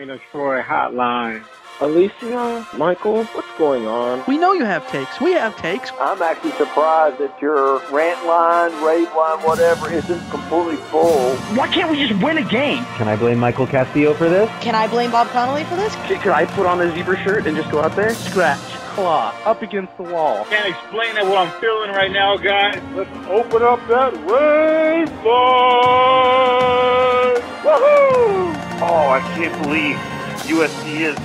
Reign of Troy Hotline. Alicia, Michael, what's going on? We know you have takes. We have takes. I'm actually surprised that your rant line, rave line, whatever, isn't completely full. Why can't we just win a game? Can I blame Michael Castillo for this? Can I blame Bob Connolly for this? Could, could I put on a zebra shirt and just go out there? Scratch, claw, up against the wall. Can't explain it what I'm feeling right now, guys. Let's open up that rave line! Woohoo! Oh, I can't believe USC is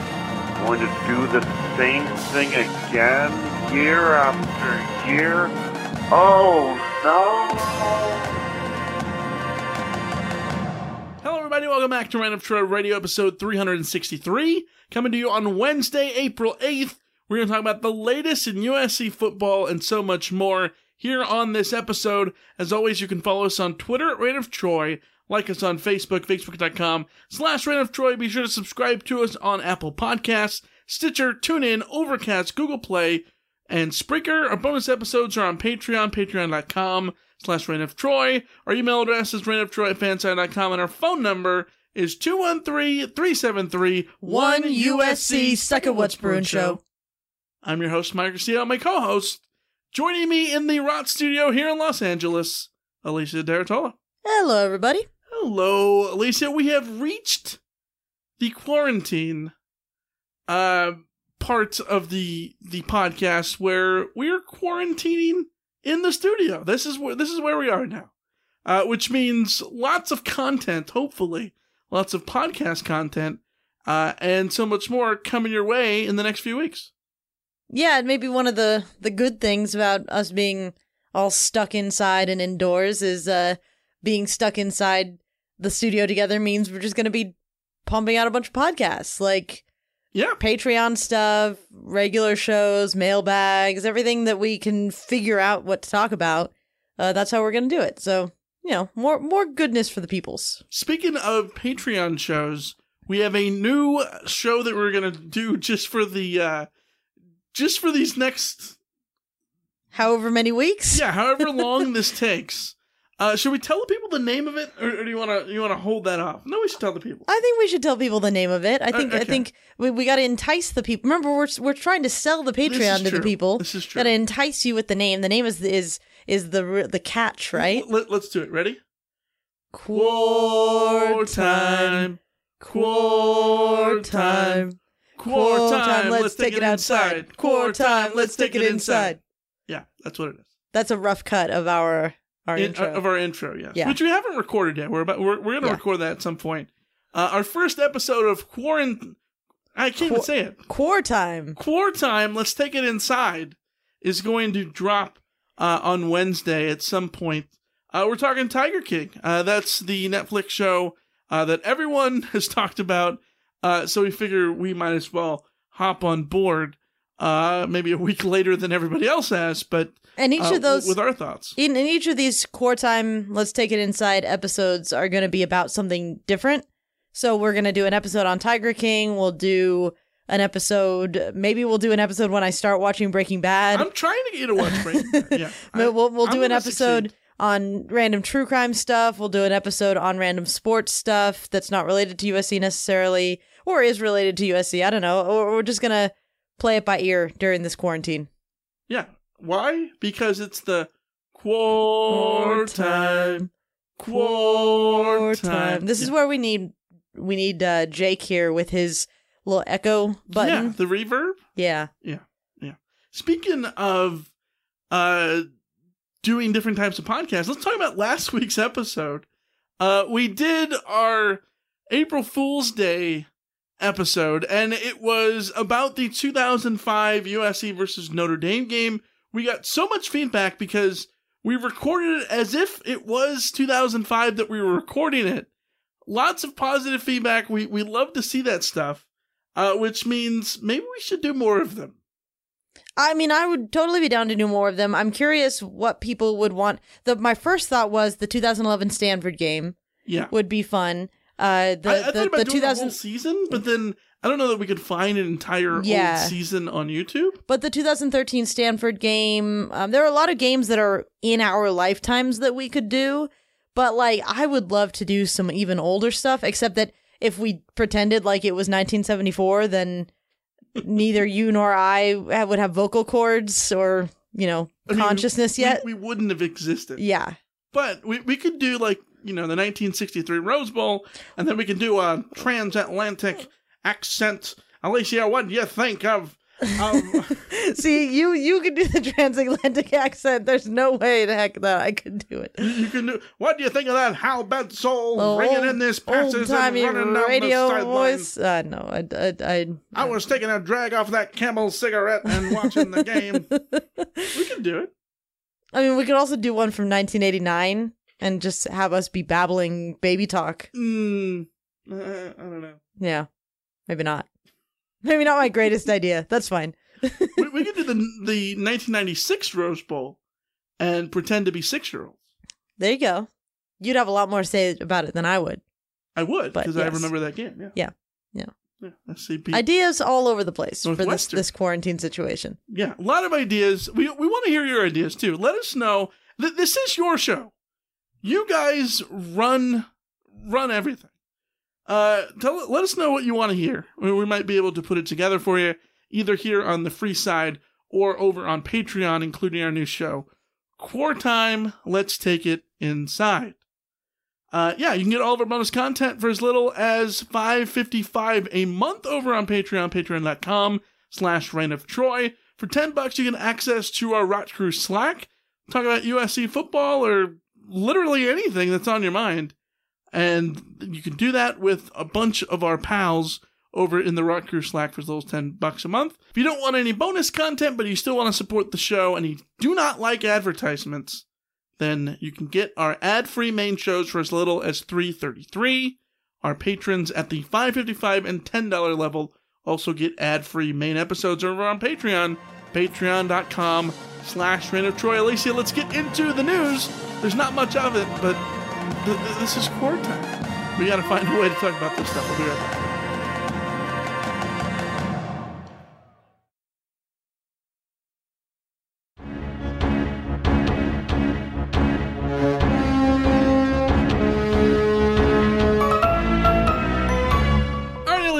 going to do the same thing again, year after year. Oh no! Hello, everybody. Welcome back to Reign of Troy Radio, episode 363. Coming to you on Wednesday, April 8th. We're going to talk about the latest in USC football and so much more here on this episode. As always, you can follow us on Twitter at Reign of Troy. Like us on Facebook, facebook.com slash Reign of Troy. Be sure to subscribe to us on Apple Podcasts, Stitcher, TuneIn, Overcast, Google Play, and Spreaker. Our bonus episodes are on Patreon, patreon.com slash Reign of Troy. Our email address is reignoftroy at and our phone number is 213-373-1USC. Second What's Brewing Show. I'm your host, Mike Garcia, my co-host. Joining me in the Rot Studio here in Los Angeles, Alicia de Artola. Hello, everybody. Hello, Alicia. We have reached the quarantine uh part of the the podcast where we're quarantining in the studio. This is where this is where we are now. Uh, which means lots of content, hopefully, lots of podcast content, uh, and so much more coming your way in the next few weeks. Yeah, and maybe one of the the good things about us being all stuck inside and indoors is uh being stuck inside the studio together means we're just going to be pumping out a bunch of podcasts like yeah. Patreon stuff regular shows mailbags everything that we can figure out what to talk about uh, that's how we're going to do it. So you know more more goodness for the peoples. Speaking of Patreon shows, we have a new show that we're gonna do just for the uh just for these next however many weeks yeah, however long this takes. Uh should we tell the people the name of it or, or do you wanna you wanna hold that off? No, we should tell the people. I think we should tell people the name of it. I think I okay. think we, we got to entice the people. Remember, we're we're trying to sell the Patreon to true. the people. This is true. Got to entice you with the name. The name is is is the the catch, right? Let, us do it. Ready? Quar time, quar time, Quar time. Let's take it outside. Quar time. Let's take it inside. Yeah, that's what it is. That's a rough cut of our our In- intro. of our intro, yes. Yeah. Which we haven't recorded yet. We're about we're, we're gonna Yeah. record that at some point. Uh, our first episode of Quarant I can't even say it. Quar time. Quar time, let's take it inside, is going to drop uh, on Wednesday at some point. Uh, we're talking Tiger King. Uh, that's the Netflix show uh, that everyone has talked about. Uh, so we figure we might as well hop on board. Uh, maybe a week later than everybody else has, but And each uh, of those with our thoughts. in, in each of these core time let's take it inside episodes are going to be about something different so we're going to do an episode on tiger king we'll do an episode maybe we'll do an episode when i start watching breaking bad I'm trying to get you to watch Breaking Bad. Yeah, But we'll, we'll I'm do an episode succeed. on random true crime stuff we'll do an episode on random sports stuff that's not related to usc necessarily or is related to usc i don't know or we're just going to play it by ear during this quarantine Yeah. Why? Because it's the quar time. Quar time. This is where we need we need uh, Jake here with his little echo button. Yeah, the reverb. Yeah. Yeah. Yeah. Speaking of uh doing different types of podcasts, let's talk about last week's episode. Uh we did our April Fool's Day episode and it was about the 2005 USC versus Notre Dame game. We got so much feedback because we recorded it as if it was 2005 that we were recording it. Lots of positive feedback. We we love to see that stuff. Uh, which means maybe we should do more of them. I mean, I would totally be down to do more of them. I'm curious what people would want. The my first thought was the 2011 Stanford game. Yeah, would be fun. Uh, the I, I the, thought about the doing 2000 the whole season, but then I don't know that we could find an entire Yeah. old season on YouTube. But the 2013 Stanford game, um, there are a lot of games that are in our lifetimes that we could do. But like, I would love to do some even older stuff. Except that if we pretended like it was 1974, then neither you nor I ha- would have vocal cords or you know I mean, consciousness we- yet. we, wouldn't have existed. yeah, But we we could do like you know the 1963 Rose Bowl, and then we can do a transatlantic accent. Alicia, what do you think of? of See, you you could do the transatlantic accent. There's no way the heck that I could do it. you can do. What do you think of that Hal Soul The ringing old- in this passes and running down radio the voice. Uh, no, I, I, I, I was taking a drag off that Camel cigarette and watching the game. we can do it. I mean, we could also do one from 1989 and just have us be babbling baby talk. Mm, uh, I don't know. Yeah, maybe not. Maybe not my greatest idea. That's fine. we, we could do the the 1996 Rose Bowl and pretend to be six year olds. There you go. You'd have a lot more to say about it than I would. I would because I remember that game. Yeah, Yeah, yeah. yeah. SCP. Ideas all over the place for this this quarantine situation. Yeah, a lot of ideas. We we want to hear your ideas too. Let us know that this is your show. You guys run run everything. Uh, tell let us know what you want to hear. We, we might be able to put it together for you either here on the free side or over on Patreon, including our new show, Core Time. Let's take it inside. Uh, yeah, you can get all of our bonus content for as little as five fifty five a month over on Patreon, patreon.com slash Reign of Troy. For ten bucks, you get access to our Rot Crew Slack. Talk about USC football or literally anything that's on your mind. And you can do that with a bunch of our pals over in the Rock Crew Slack for those 10 bucks a month. If you don't want any bonus content, but you still want to support the show and you do not like advertisements, then you can get our ad-free main shows for as little as 333. Our patrons at the 555 and $10 level also get ad-free main episodes over on Patreon, patreon.com slash Reign of Troy. Alicia, let's get into the news. There's not much of it, but th- th- this is core time. We gotta find a way to talk about this stuff. We'll be right back.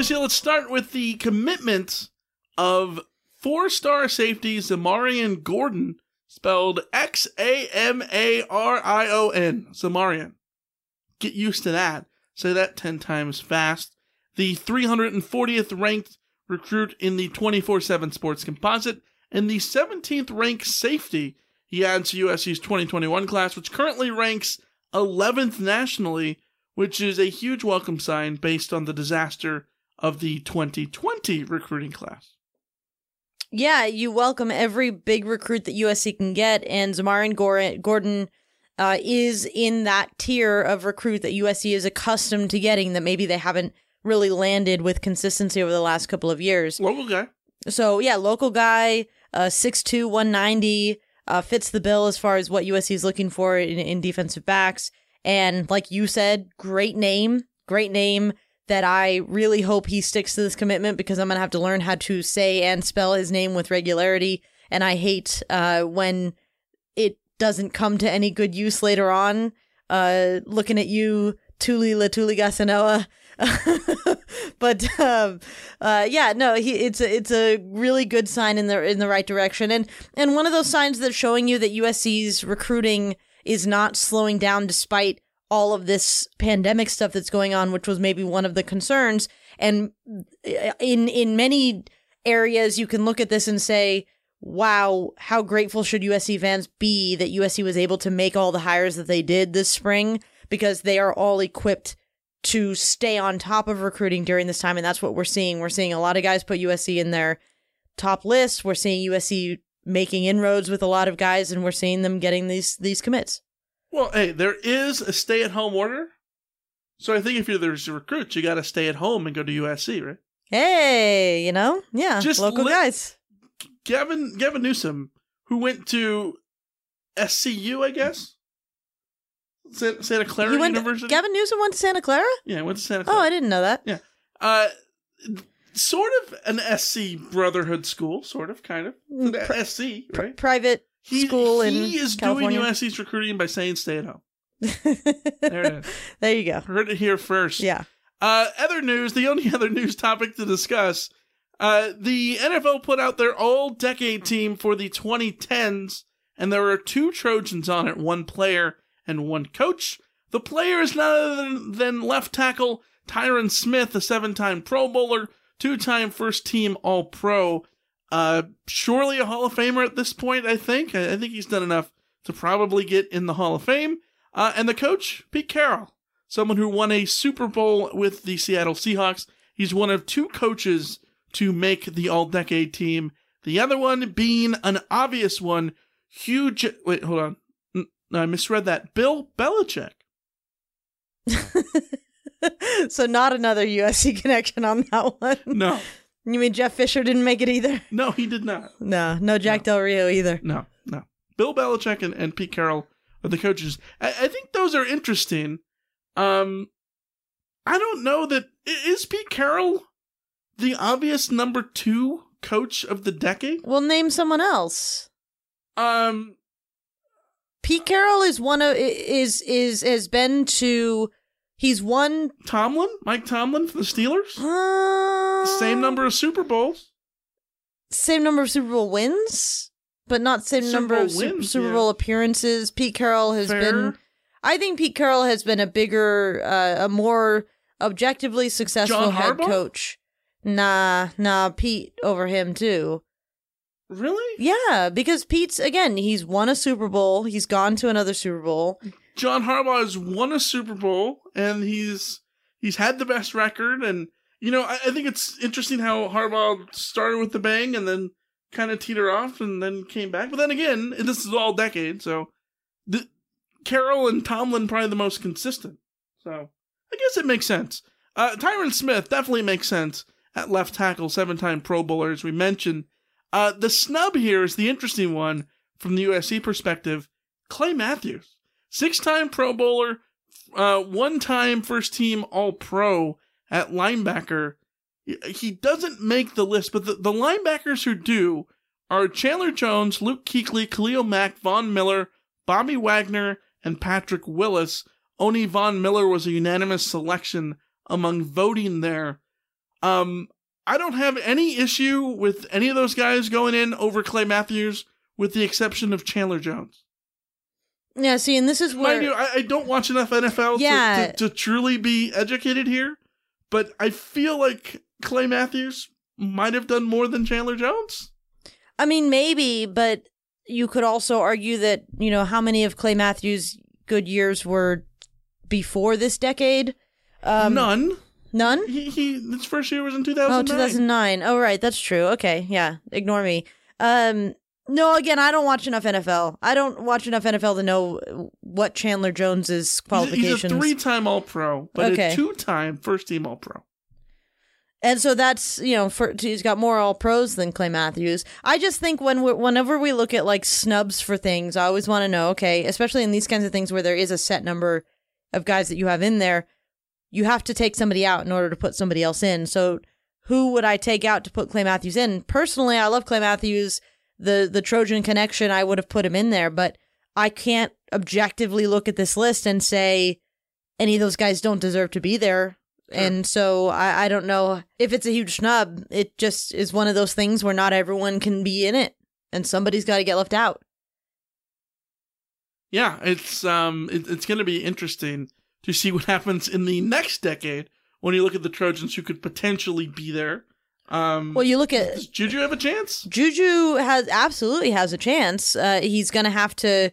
Alicia, let's start with the commitment of four star safety Xamarion Gordon, spelled X A M A R I O N. Xamarion. Get used to that. Say that 10 times fast. The 340th ranked recruit in the 24 7 sports composite and the 17th ranked safety he adds to USC's 2021 class, which currently ranks 11th nationally, which is a huge welcome sign based on the disaster of the 2020 recruiting class. Yeah, you welcome every big recruit that USC can get, and Xamarion Gor- Gordon uh, is in that tier of recruit that USC is accustomed to getting that maybe they haven't really landed with consistency over the last couple of years. Local guy. So yeah, local guy, uh, 6'2", 190, uh, fits the bill as far as what USC is looking for in, in defensive backs. And like you said, great name, great name that I really hope he sticks to this commitment because I'm going to have to learn how to say and spell his name with regularity. And I hate uh, when it doesn't come to any good use later on. Uh, looking at you, Tuli Letuligasenoa. but um, uh, yeah, no, he, it's a, it's a really good sign in the in the right direction, and and one of those signs that's showing you that USC's recruiting is not slowing down despite all of this pandemic stuff that's going on, which was maybe one of the concerns. And uh, in in many areas, you can look at this and say, "Wow, how grateful should USC fans be that USC was able to make all the hires that they did this spring because they are all equipped." To stay on top of recruiting during this time, and that's what we're seeing. We're seeing a lot of guys put USC in their top list. We're seeing USC making inroads with a lot of guys, and we're seeing them getting these these commits. Well, hey, there is a stay at home order. So I think if you're the recruit, you got to stay at home and go to USC, right? Hey, you know, yeah, Just local li- guys. Gavin Gavin Newsom, who went to SCU, I guess, Sa- Santa Clara You went. University. Gavin Newsom went to Santa Clara. yeah, went to Santa Clara. Oh, I didn't know that. Yeah. Uh, sort of an SC brotherhood school, sort of, kind of. Pri- SC, right? Private He, school in he is California. doing USC's recruiting by saying stay at home. There it is. there you go. Heard it here first. Yeah. Uh, other news, the only other news topic to discuss. Uh, the NFL put out their all decade team for the 2010s, and there are two Trojans on it one player and one coach. The player is none other than, than left tackle Tyron Smith, a seven time Pro Bowler, two time first team All Pro. Uh, surely a Hall of Famer at this point, I think. I, I think he's done enough to probably get in the Hall of Fame. Uh, and the coach, Pete Carroll someone who won a Super Bowl with the Seattle Seahawks. He's one of two coaches to make the all decade team. The other one being an obvious one, huge. Wait, hold on. No, I misread that. Bill Belichick. so not another USC connection on that one. No, You mean Jeff Fisher didn't make it either? no, he did not. No, no Jack Del Rio either. No, no. Bill Belichick and, and Pete Carroll are the coaches. I, I think those are interesting. Um, I don't know that is Pete Carroll the obvious number two coach of the decade. Well, name someone else. Um, Pete Carroll is one of is is has been to he's won Tomlin, Mike Tomlin for the Steelers, uh, same number of Super Bowls. same number of Super Bowl wins, but not same Super number Bowl of Su- wins, Super yeah. Bowl appearances. Pete Carroll has Fair. been. I think Pete Carroll has been a bigger, uh, a more objectively successful head coach. Nah, nah, Pete over him too. Really? Yeah, because Pete's again, he's won a Super Bowl. He's gone to another Super Bowl. John Harbaugh has won a Super Bowl and he's he's had the best record and you know I, I think it's interesting how Harbaugh started with the bang and then kind of teeter off and then came back. But then again, this is all decade, so the, Carroll and Tomlin probably the most consistent. So I guess it makes sense. Uh, Tyron Smith definitely makes sense at left tackle, seven time Pro Bowler as we mentioned. Uh, the snub here is the interesting one from the USC perspective. Clay Matthews, six time Pro Bowler, uh, one time first team All Pro at linebacker. He doesn't make the list, but the, the linebackers who do are Chandler Jones, Luke Kuechly, Khalil Mack, Von Miller, Bobby Wagner, and Patrick Willis. Only Von Miller was a unanimous selection among voting there. Um, I don't have any issue with any of those guys going in over Clay Matthews, with the exception of Chandler Jones. Yeah, see, and this is where Mind you, I, I don't watch enough NFL to- Yeah. to, to, truly be educated here, but I feel like Clay Matthews might have done more than Chandler Jones. I mean, maybe, but you could also argue that, you know, how many of Clay Matthews' good years were before this decade? Um, None. None? He, he his first year was in Oh, 2009. 2009. Oh, right. That's true. Okay. Yeah. Ignore me. Um, no, again, I don't watch enough NFL. I don't watch enough NFL to know uh, what Chandler Jones's qualifications. He's a three-time All-Pro, but Okay. a two-time first-team All-Pro. And so that's you know, for he's got more all pros than Clay Matthews. I just think when we whenever we look at like snubs for things, I always want to know, okay, especially in these kinds of things where there is a set number of guys that you have in there, you have to take somebody out in order to put somebody else in. So who would I take out to put Clay Matthews in? Personally, I love Clay Matthews. The the Trojan connection, I would have put him in there, but I can't objectively look at this list and say any of those guys don't deserve to be there. And so I, I don't know if it's a huge snub. It just is one of those things where not everyone can be in it and somebody's got to get left out. yeah, it's um, it, it's going to be interesting to see what happens in the next decade when you look at the Trojans who could potentially be there. Um, Well, you look at does Juju have a chance? Juju has absolutely has a chance. Uh, he's going to have to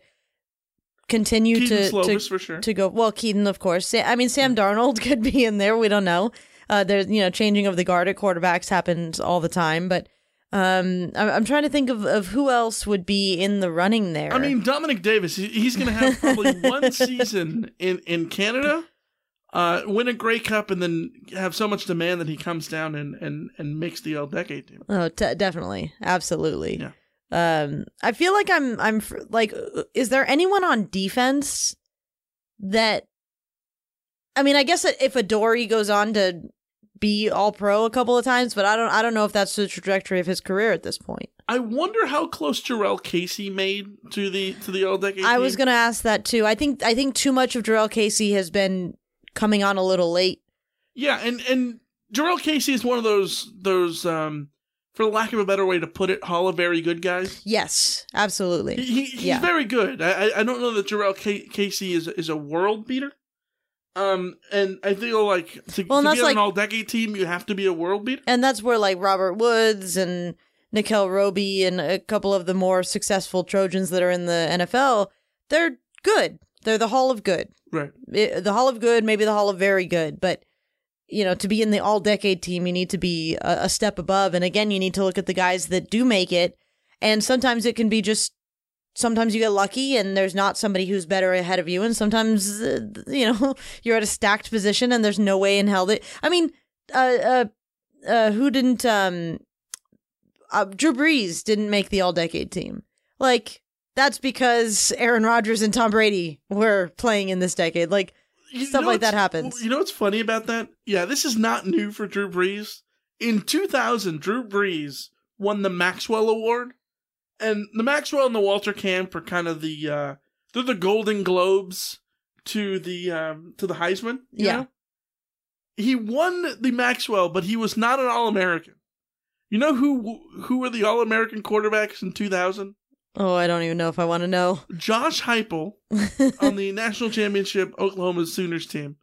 continue Kedon to to, for sure. to go. Well, Kedon, of course. Sa- I mean, Sam Darnold could be in there. We don't know. Uh, there's you know changing of the guard at quarterbacks happens all the time, but um, I'm, I'm trying to think of, of who else would be in the running there. I mean, Dominic Davis, he- he's going to have probably one season in, in Canada, uh, win a Grey Cup, and then have so much demand that he comes down and, and, and makes the All Decade team. Oh, t- definitely, absolutely. Yeah. Um, I feel like I'm, I'm fr- like, uh, is there anyone on defense that? I mean, I guess if Adori goes on to be All Pro a couple of times, but I don't, I don't know if that's the trajectory of his career at this point. I wonder how close Jurrell Casey made to the to the All Decade. I team. was going to ask that too. I think, I think too much of Jurrell Casey has been coming on a little late. Yeah, and and Jurrell Casey is one of those those um, for lack of a better way to put it, Hall of Very Good guys. Yes, absolutely. He, he- he's Yeah. very good. I I- don't know that Jurrell Ca- Casey is is a world beater. Um, and I feel like to, Well, to be on like- an all decade team, you have to be a world beater. And that's where like Robert Woods and Nickell Robey and a couple of the more successful Trojans that are in the NFL, they're good. They're the Hall of Good. Right. It- the Hall of Good, maybe the Hall of Very Good, but you know, to be in the all decade team, you need to be a, a step above. And again, you need to look at the guys that do make it. And sometimes it can be just sometimes you get lucky and there's not somebody who's better ahead of you and sometimes uh, you know you're at a stacked position and there's no way in hell that i mean uh uh, uh who didn't um uh, drew brees didn't make the all decade team like that's because aaron rodgers and tom brady were playing in this decade like You stuff like that happens You know what's funny about that? Yeah, this is not new for Drew Brees. In 2000, Drew Brees won the Maxwell Award, and the Maxwell and the Walter Camp are kind of the uh, they're the Golden Globes to the um, to the Heisman. Yeah. know? he won the Maxwell, but he was not an All American. You know who who were the All American quarterbacks in 2000? Oh i don't even know if i want to know Josh Heupel on the national championship Oklahoma Sooners team.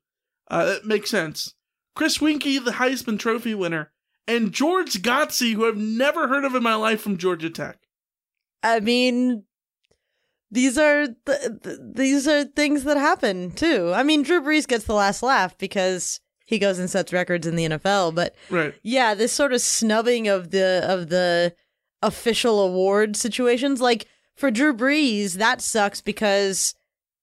Uh, that makes sense. Chris Weinke, the Heisman Trophy winner, and George Godsey, who I've never heard of in my life from Georgia Tech. I mean, these are th- th- these are things that happen too. I mean, Drew Brees gets the last laugh because he goes and sets records in the NFL, but Right. yeah, this sort of snubbing of the of the official award situations, like for Drew Brees, that sucks because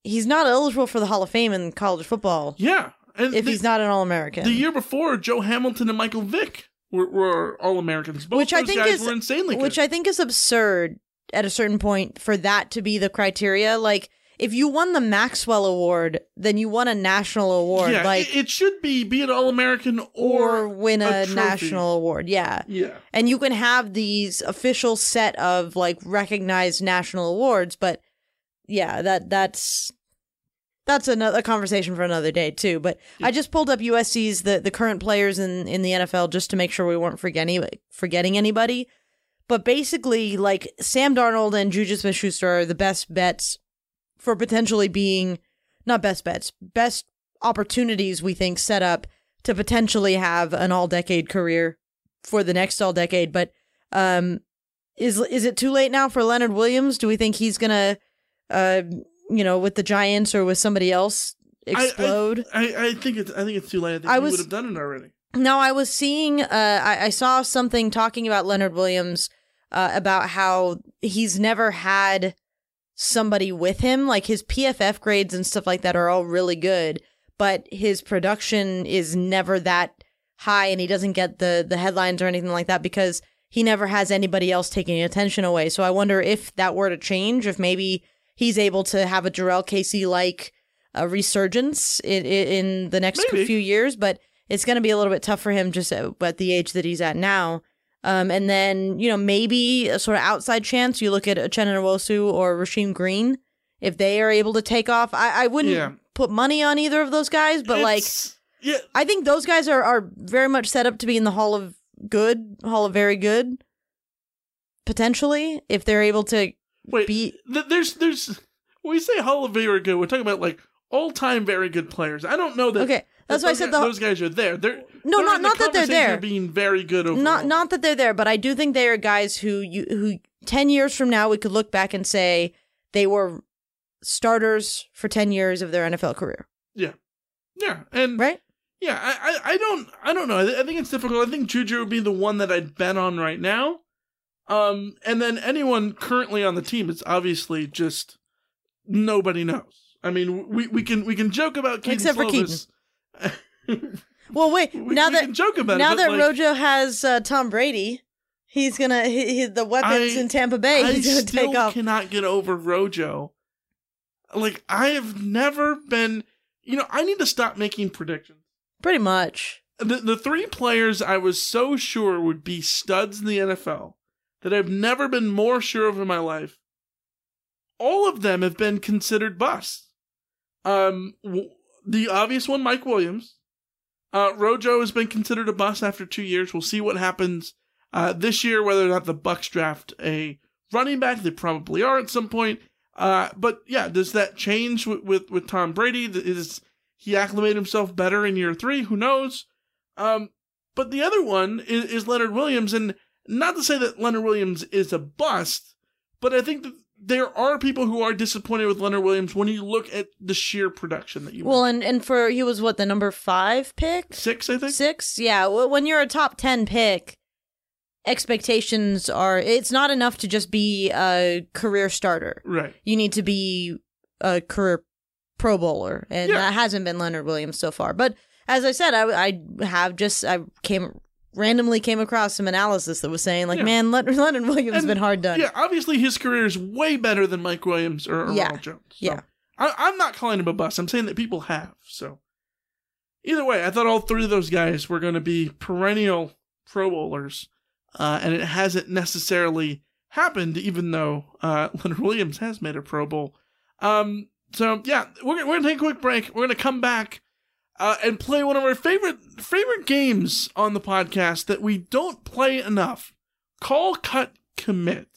he's not eligible for the Hall of Fame in college football Yeah. And if the, he's not an All American. the year before, Joe Hamilton and Michael Vick were, were All Americans. Both which I think guys is were insanely good. which I think is absurd at a certain point for that to be the criteria. Like if you won the Maxwell Award, then you won a national award, yeah, like it, should be be an All American or, or win a, trophy. national award. Yeah. Yeah. And you can have these official set of like recognized national awards, but yeah, that that's that's another conversation for another day too. But I just pulled up USC's the the current players in in the NFL just to make sure we weren't forgetting forgetting anybody. But basically, like Sam Darnold and Juju Smith Schuster are the best bets for potentially being not best bets, best opportunities we think set up to potentially have an all decade career for the next all decade. But um, is is it too late now for Leonard Williams? Do we think he's gonna, uh, you know, with the Giants or with somebody else I- I- explode? I, I, think it's I think it's too late. I think I was- would have done it already. No, I was seeing. Uh, I, I saw something talking about Leonard Williams uh, about how he's never had somebody with him. Like his PFF grades and stuff like that are all really good, but his production is never that high, and he doesn't get the the headlines or anything like that because he never has anybody else taking attention away. So I wonder if that were to change, if maybe he's able to have a Jurrell Casey like a uh, resurgence in, in in the next Maybe. few years, but it's going to be a little bit tough for him just at, at the age that he's at now. Um, and then you know maybe a sort of outside chance you look at Uchenna Nwosu or Rasheem Green if they are able to take off. I, I wouldn't Yeah. put money on either of those guys, but like yeah, I think those guys are are very much set up to be in the Hall of Good, Hall of Very Good, potentially if they're able to wait. be. th- there's there's when we say Hall of very good, we're talking about like all time very good players. I don't know that. Okay, that's why I said the those guys are there. They're No, not- not that they're there. of Being very good overall. not not that they're there, but I do think they are guys who you who ten years from now we could look back and say they were starters for ten years of their NFL career. Yeah, yeah, and right. Yeah, I, I, I don't I don't know. I, I think it's difficult. I think Juju would be the one that I'd bet on right now. Um, and then anyone currently on the team, it's obviously just nobody knows. I mean, we, we can we can joke about Kedon Except for Slovis. Well, wait. We- now we that can joke about now but, that like- Rojo has uh, Tom Brady, he's gonna he, he, the weapons I- in Tampa Bay. I He's gonna still take off. cannot get over Rojo. Like I have never been. You know, I need to stop making predictions. Pretty much. the the three players I was so sure would be studs in the NFL that I've never been more sure of in my life. All of them have been considered busts. Um, the obvious one, Mike Williams. Uh, Rojo has been considered a bust after two years. We'll see what happens uh, this year, whether or not the Bucks draft a running back. They probably are at some point. Uh, but yeah, does that change with, with, with Tom Brady? Is he acclimated himself better in year three? Who knows? Um, but the other one is, is Leonard Williams, and not to say that Leonard Williams is a bust, but I think that there are people who are disappointed with Leonard Williams when you look at the sheer production that you Well, and and for he was what the number five pick, six, I think. six. Yeah, when you're a top ten pick, expectations are. It's not enough to just be a career starter. Right. You need to be a career Pro Bowler, and Yeah. that hasn't been Leonard Williams so far. But as I said, I I have just I came randomly came across some analysis that was saying like, Yeah. man, Le- Leonard Williams has been hard done. Yeah, obviously his career is way better than Mike Williams or, or Yeah. Ronald Jones. So Yeah. I, I'm not calling him a bust. I'm saying that people have. So either way, I thought all three of those guys were going to be perennial Pro Bowlers, uh, and it hasn't necessarily happened, even though uh, Leonard Williams has made a Pro Bowl. Um, so yeah, we're, we're gonna take a quick break. We're gonna come back uh, and play one of our favorite favorite games on the podcast that we don't play enough. Call, cut, commit,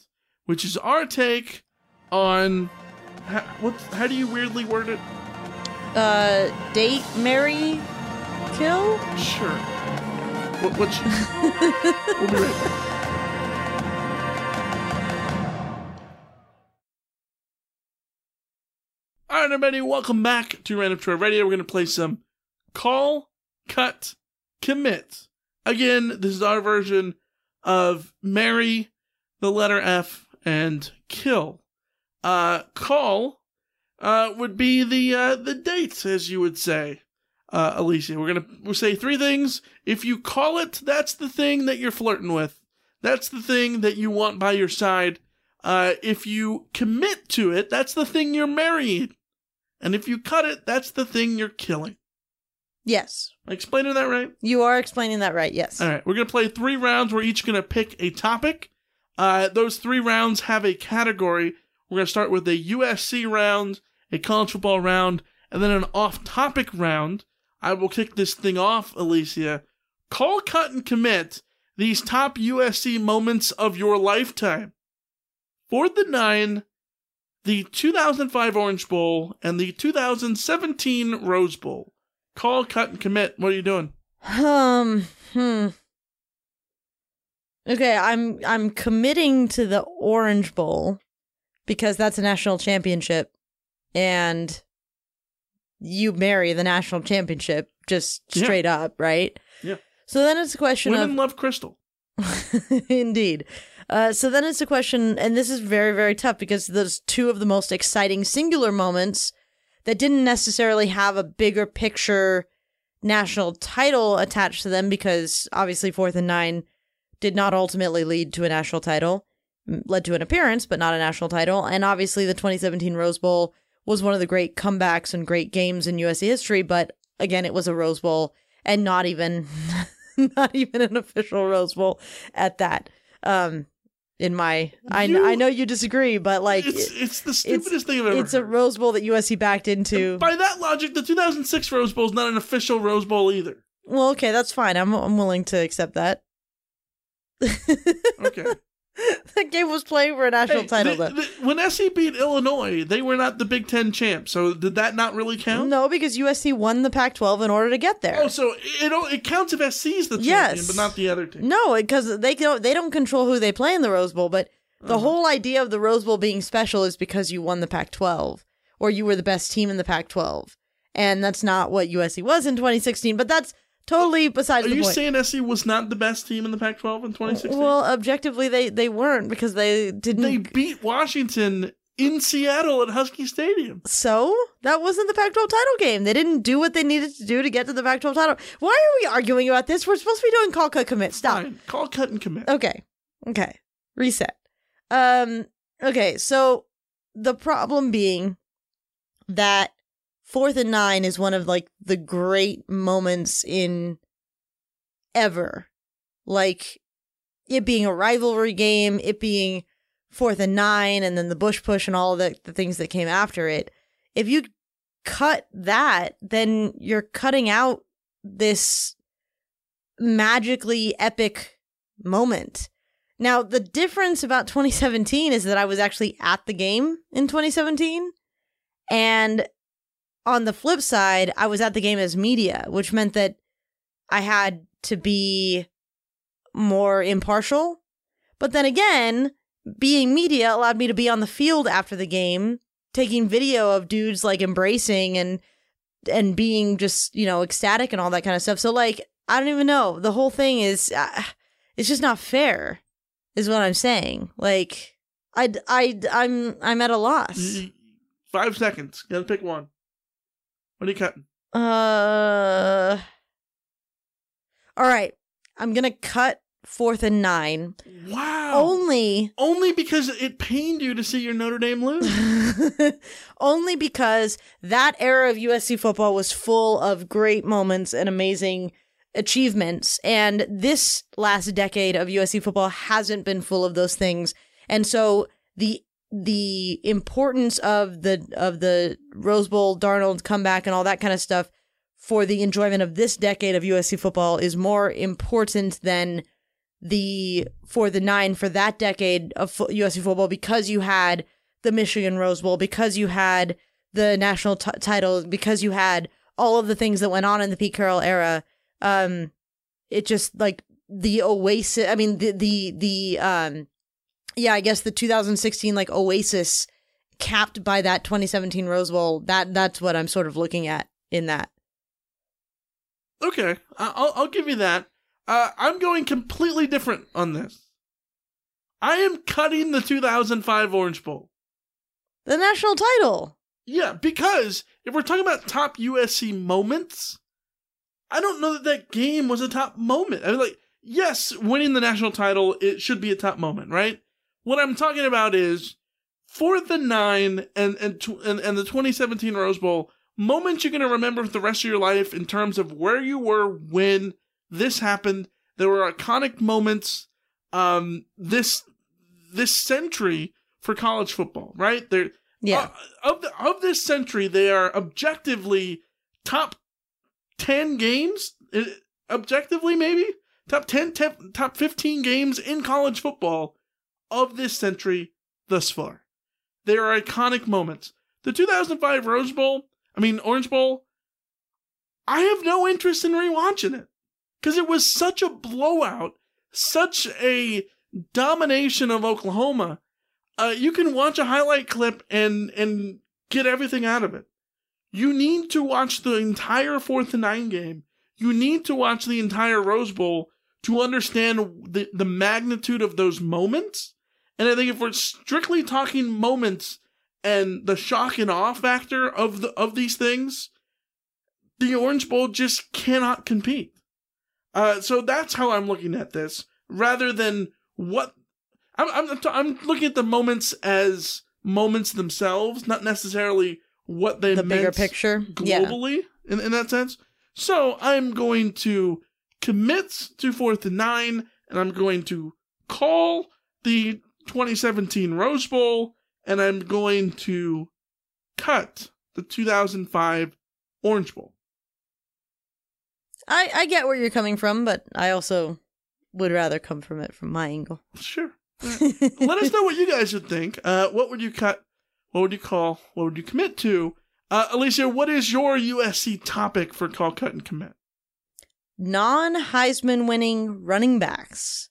which is our take on how, what? How do you weirdly word it? Uh, date, marry, kill. Sure. What? What's? we'll be right back. All right, everybody, welcome back to Reign of Troy Radio. We're going to play some Call, Cut, Commit. Again, this is our version of Marry, the letter F, and Kill. Uh, call uh, would be the uh, the dates, as you would say, uh, Alicia. We're gonna we'll say three things. If you call it, that's the thing that you're flirting with. That's the thing that you want by your side. Uh, if you commit to it, that's the thing you're marrying. And if you cut it, that's the thing you're killing. Yes, Am I explaining that right? you are explaining that right. Yes. All right, we're gonna play three rounds. We're each gonna pick a topic. Uh, those three rounds have a category. We're gonna start with a USC round, a college football round, and then an off-topic round. I will kick this thing off, Alicia. Call, cut, and commit these top USC moments of your lifetime. For the nine, the 2005 Orange Bowl and the 2017 Rose Bowl. Call, cut, and commit. What are you doing? Um. Hmm. Okay, I'm I'm committing to the Orange Bowl because that's a national championship, and you marry the national championship just Yeah. straight up, right? Yeah. So then it's a question Women of love Crystal. Indeed. Uh, so then it's a question, and this is very, very tough because those two of the most exciting singular moments that didn't necessarily have a bigger picture national title attached to them because obviously fourth and nine did not ultimately lead to a national title, led to an appearance, but not a national title. And obviously the 2017 Rose Bowl was one of the great comebacks and great games in USC history, but again, it was a Rose Bowl and not even not even an official Rose Bowl at that. Um, in my, I, You- I know you disagree, but like It's it's the stupidest thing I've ever it's a. Rose Bowl that USC backed into. By that logic, the 2006 Rose Bowl is not an official Rose Bowl either. Well, okay, that's fine. I'm I'm willing to accept that. Okay. that game was playing for a national Hey, title, the- the- when SC beat Illinois, they were not the Big Ten champ, So did that not really count? No, because USC won the Pac-12 in order to get there. Oh, so it it counts if SC's the champion, Yes. but not the other team. No, because they don't they don't control who they play in the Rose Bowl, but the Uh-huh. whole idea of the Rose Bowl being special is because you won the Pac-12 or you were the best team in the Pac-12, and that's not what USC was in 2016. But that's totally besides Are the you point. saying SC was not the best team in the Pac-12 in 2016? well, objectively, they they weren't because they didn't. they beat Washington in Seattle at Husky Stadium. so that wasn't the Pac-12 title game. They didn't do what they needed to do to get to the Pac-12 title. Why are we arguing about this? We're supposed to be doing call cut commit. Stop. Fine. Call, cut, and commit. Okay. Okay. Reset. Um okay, so the problem being that fourth and nine is one of like the great moments in ever. Like it being a rivalry game, it being fourth and nine, and then the bush push and all the, the things that came after it. If you cut that, then you're cutting out this magically epic moment. Now, the difference about 2017 is that I was actually at the game in 2017. And on the flip side, I was at the game as media, which meant that I had to be more impartial. But then again, being media allowed me to be on the field after the game, taking video of dudes like embracing and and being just, you know, ecstatic and all that kind of stuff. So like, I don't even know. The whole thing is uh, it's just not fair is what I'm saying. Like I I I'm I'm at a loss. Five seconds. Gotta pick one. What are you cutting? Uh All right. I'm going to cut fourth and 9 Wow. only Only because it pained you to see your Notre Dame lose. only because that era of USC football was full of great moments and amazing achievements and this last decade of USC football hasn't been full of those things and so the the importance of the of the Rose Bowl Darnold comeback and all that kind of stuff for the enjoyment of this decade of USC football is more important than the for the nine for that decade of USC football because you had the Michigan Rose Bowl, because you had the national t- title, because you had all of the things that went on in the Pete Carroll era. Um, it just like the Oasis. I mean, the the the um, yeah, I guess the 2016 like Oasis capped by that 2017 Rose Bowl. That that's what I'm sort of looking at in that. Okay, I'll I'll give you that. Uh, I'm going completely different on this. I am cutting the 2005 Orange Bowl. The national title. Yeah, because if we're talking about top USC moments, I don't know that that game was a top moment. I mean, like, yes, winning the national title it should be a top moment, right? What I'm talking about is for the nine and and tw- and, and the 2017 Rose Bowl moments you're going to remember for the rest of your life in terms of where you were when this happened. There were iconic moments um this this century for college football, right? There Yeah. uh, of the, of this century, they are objectively top ten games. uh, Objectively, maybe top 10, 10 top fifteen games in college football of this century thus far. They are iconic moments. The 2005 Rose Bowl, I mean Orange Bowl. I have no interest in rewatching it because it was such a blowout, such a domination of Oklahoma uh, you can watch a highlight clip and and get everything out of it. You need to watch the entire fourth and nine game. You need to watch the entire Rose Bowl to understand the, the magnitude of those moments. And I think if we're strictly talking moments and the shock and awe factor of the of these things, the Orange Bowl just cannot compete. Uh, so that's how I'm looking at this, rather than what I'm, I'm, I'm looking at the moments as moments themselves, not necessarily what they The bigger picture. Yeah. globally in, in that sense. So I'm going to commit to fourth and nine, and I'm going to call the 2017 Rose Bowl, and I'm going to cut the 2005 Orange Bowl. I, I get where you're coming from, but I also would rather come from it from my angle. Sure, Let us know what you guys would think. Uh, what would you cut? What would you call? What would you commit to? Uh, Alicia, what is your USC topic for call, cut, and commit? non Heisman winning running backs.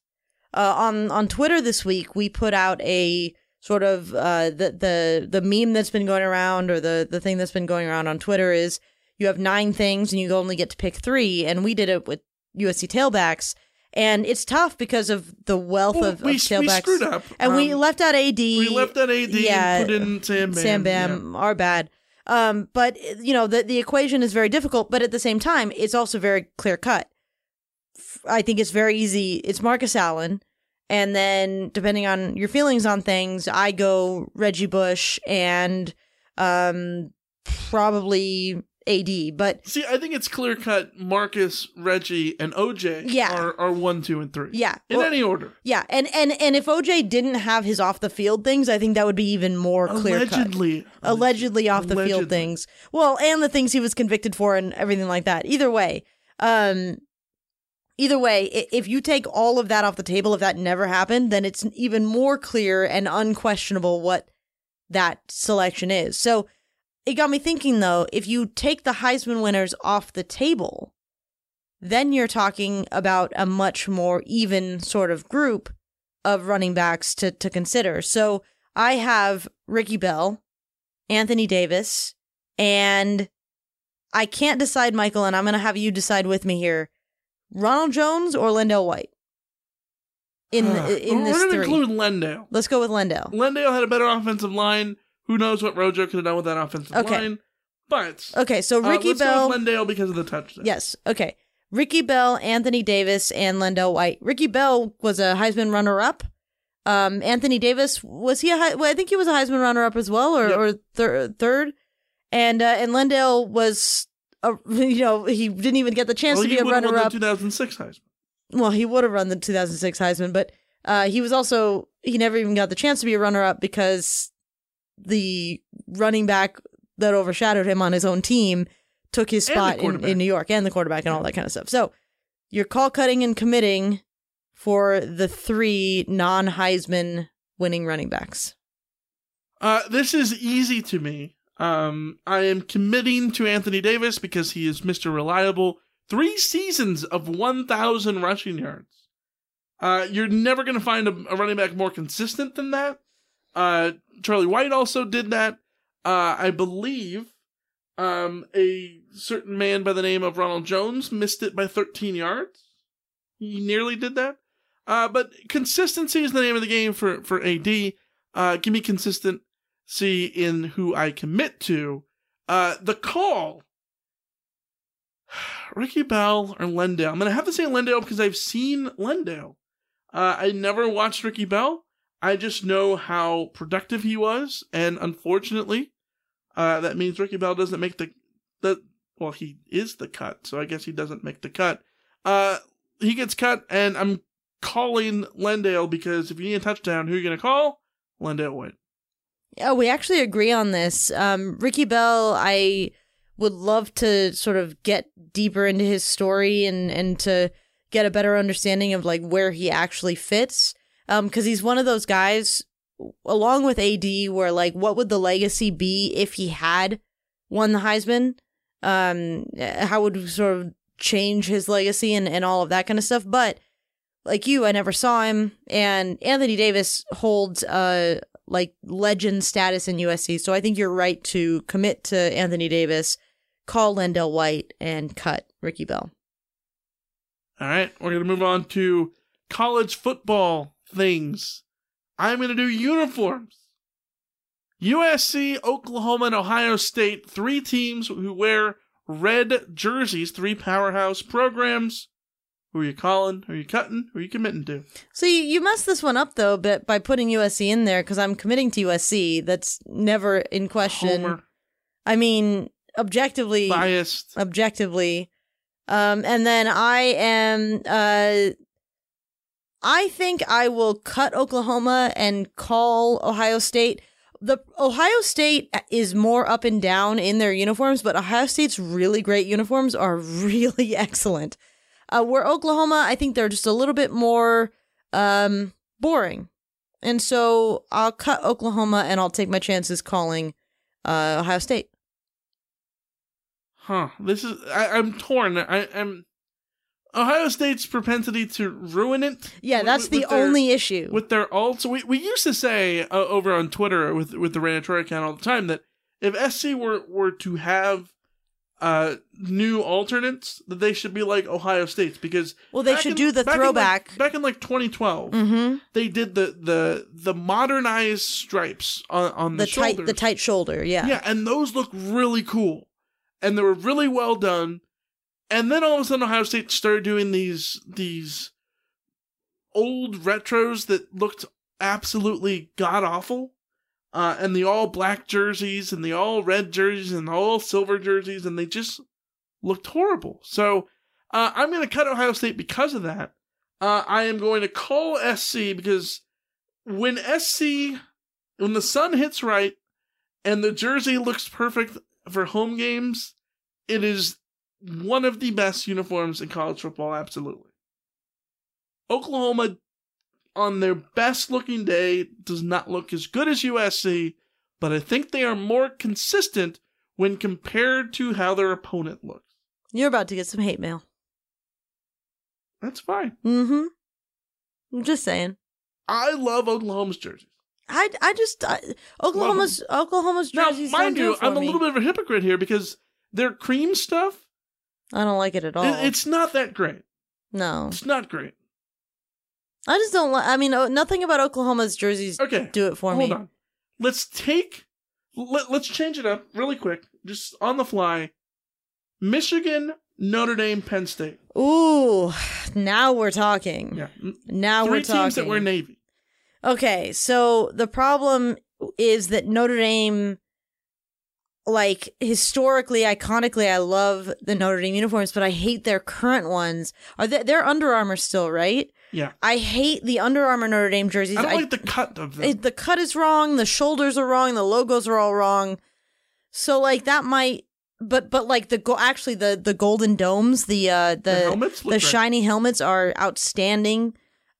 Uh, on on Twitter this week, we put out a sort of uh, the the the meme that's been going around, or the the thing that's been going around on Twitter is you have nine things and you only get to pick three, and we did it with USC tailbacks. And it's tough because of the wealth Well, of, we, of tailbacks. we screwed up. And we Um, left out AD. we left out AD yeah, and put in Sam Bam. Sam Bam, our bad. Um, but you know the the equation is very difficult, but at the same time, it's also very clear cut. I think it's very easy. It's Marcus Allen, and then depending on your feelings on things, I go Reggie Bush and um probably AD. But See, I think it's clear cut. Marcus, Reggie, and OJ Yeah. are, are one, two, and three. yeah, In well, any order. yeah, and and and if OJ didn't have his off the field things, I think that would be even more clear cut. Allegedly. allegedly off the field things. Well, and the things he was convicted for and everything like that. Either way, um either way, if you take all of that off the table if that never happened, then it's even more clear and unquestionable what that selection is. So, it got me thinking though, if you take the Heisman winners off the table, then you're talking about a much more even sort of group of running backs to to consider. So, I have Ricky Bell, Anthony Davis, and I can't decide, Michael, and I'm going to have you decide with me here. Ronald Jones or LenDale White? In Uh, in we're this gonna three, include LenDale. let's go with LenDale. LenDale had a better offensive line. Who knows what Rojo could have done with that offensive Okay. line? But Okay, so uh, Ricky let's Bell. go with LenDale because of the touchdown. Yes. Okay. Ricky Bell, Anthony Davis, and LenDale White. Ricky Bell was a Heisman runner-up. Um, Anthony Davis was he a? Hei- Well, I think he was a Heisman runner-up as well, or Yep. or thir- third. And uh, and LenDale was, a, you know, he didn't even get the chance Well, to be he a runner-up. the 2006 Heisman. well, he would have run the 2006 Heisman, but uh, he was also he never even got the chance to be a runner-up because the running back that overshadowed him on his own team took his spot in, in New York and the quarterback and all that kind of stuff. So you're call cutting and committing for the three non Heisman winning running backs. Uh, this is easy to me. Um, I am committing to Anthony Davis because he is Mr. Reliable. Three seasons of 1,000 rushing yards. Uh, you're never going to find a, a running back more consistent than that. Uh, Charlie White also did that. Uh, I believe um, a certain man by the name of Ronald Jones missed it by 13 yards. He nearly did that. Uh, but consistency is the name of the game for, for AD. Uh, give me consistency in who I commit to. Uh, the call. Ricky Bell or LenDale. I'm to have to say LenDale because I've seen LenDale. Uh, I never watched Ricky Bell. I just know how productive he was, and unfortunately, uh, that means Ricky Bell doesn't make the the well, he is the cut, so I guess he doesn't make the cut. Uh, he gets cut, and I'm calling LenDale because if you need a touchdown, who are you going to call? Lendale White. Oh, we actually agree on this. Um, Ricky Bell, I would love to sort of get deeper into his story and and to get a better understanding of like where he actually fits. Um, because he's one of those guys, along with AD, where like, what would the legacy be if he had won the Heisman? Um, how would sort of change his legacy and and all of that kind of stuff? But like you, I never saw him, and Anthony Davis holds uh like legend status in USC. So I think you're right to commit to Anthony Davis, call LenDale White, and cut Ricky Bell. All right, we're going to move on to college football things. I'm going to do uniforms. USC, Oklahoma, and Ohio State, three teams who wear red jerseys, three powerhouse programs. Who are you calling? Who are you cutting? Who are you committing to? So you, you messed this one up though, but by putting USC in there because I'm committing to USC. That's never in question. Homer, I mean, objectively, biased. objectively. Um, and then I am, uh, I think I will cut Oklahoma and call Ohio State. The Ohio State is more up and down in their uniforms, but Ohio State's really great uniforms are really excellent. Uh, where Oklahoma, I think they're just a little bit more um, boring. And so I'll cut Oklahoma and I'll take my chances calling uh, Ohio State. Huh. This is I, I'm torn. I, I'm Ohio State's propensity to ruin it. Yeah, that's with the their- only issue. with their alts. We we used to say uh, over on Twitter with with the Reign of Troy account all the time that if SC were were to have uh new alternates, that they should be like Ohio State's because Well, they should in- do the back in, like- throwback. back in like 2012. mm-hmm. They did the the the modernized stripes on on the, The tight, shoulders. the tight shoulder. Yeah. Yeah, and those look really cool. And they were really well done. And then all of a sudden Ohio State started doing these these old retros that looked absolutely god awful. Uh, and the all black jerseys and the all red jerseys and all silver jerseys and they just looked horrible. So uh, I'm going to cut Ohio State because of that. Uh, I am going to call SC because when SC, when the sun hits right, and the jersey looks perfect for home games. It is one of the best uniforms in college football, absolutely. Oklahoma, on their best looking day, does not look as good as USC, but I think they are more consistent when compared to how their opponent looks. You're about to get some hate mail. That's fine. Mm-hmm. I'm just saying. I love Oklahoma's jerseys. I, I just I, Oklahoma's Oklahoma's jerseys. Now, mind you, I'm a little bit of a hypocrite here because their cream stuff, I don't like it at all. it- it's not that great. no, It's not great. I just don't like. I mean, oh, nothing about Oklahoma's jerseys Okay. do it for Hold me. on. Let's take. Let, let's change it up really quick, just on the fly. Michigan, Notre Dame, Penn State. Ooh, now we're talking. Yeah. Now 3 we're talking. Three teams that wear Navy. Okay, so the problem is that Notre Dame, like historically, iconically, I love the Notre Dame uniforms, but I hate their current ones. Are they, they're Under Armour still, right? Yeah. I hate the Under Armour Notre Dame jerseys. I don't like the cut of them. it- the cut is wrong, the shoulders are wrong, the logos are all wrong. So like that might, but but like the go actually the the golden domes, the uh the helmets the shiny helmets are outstanding.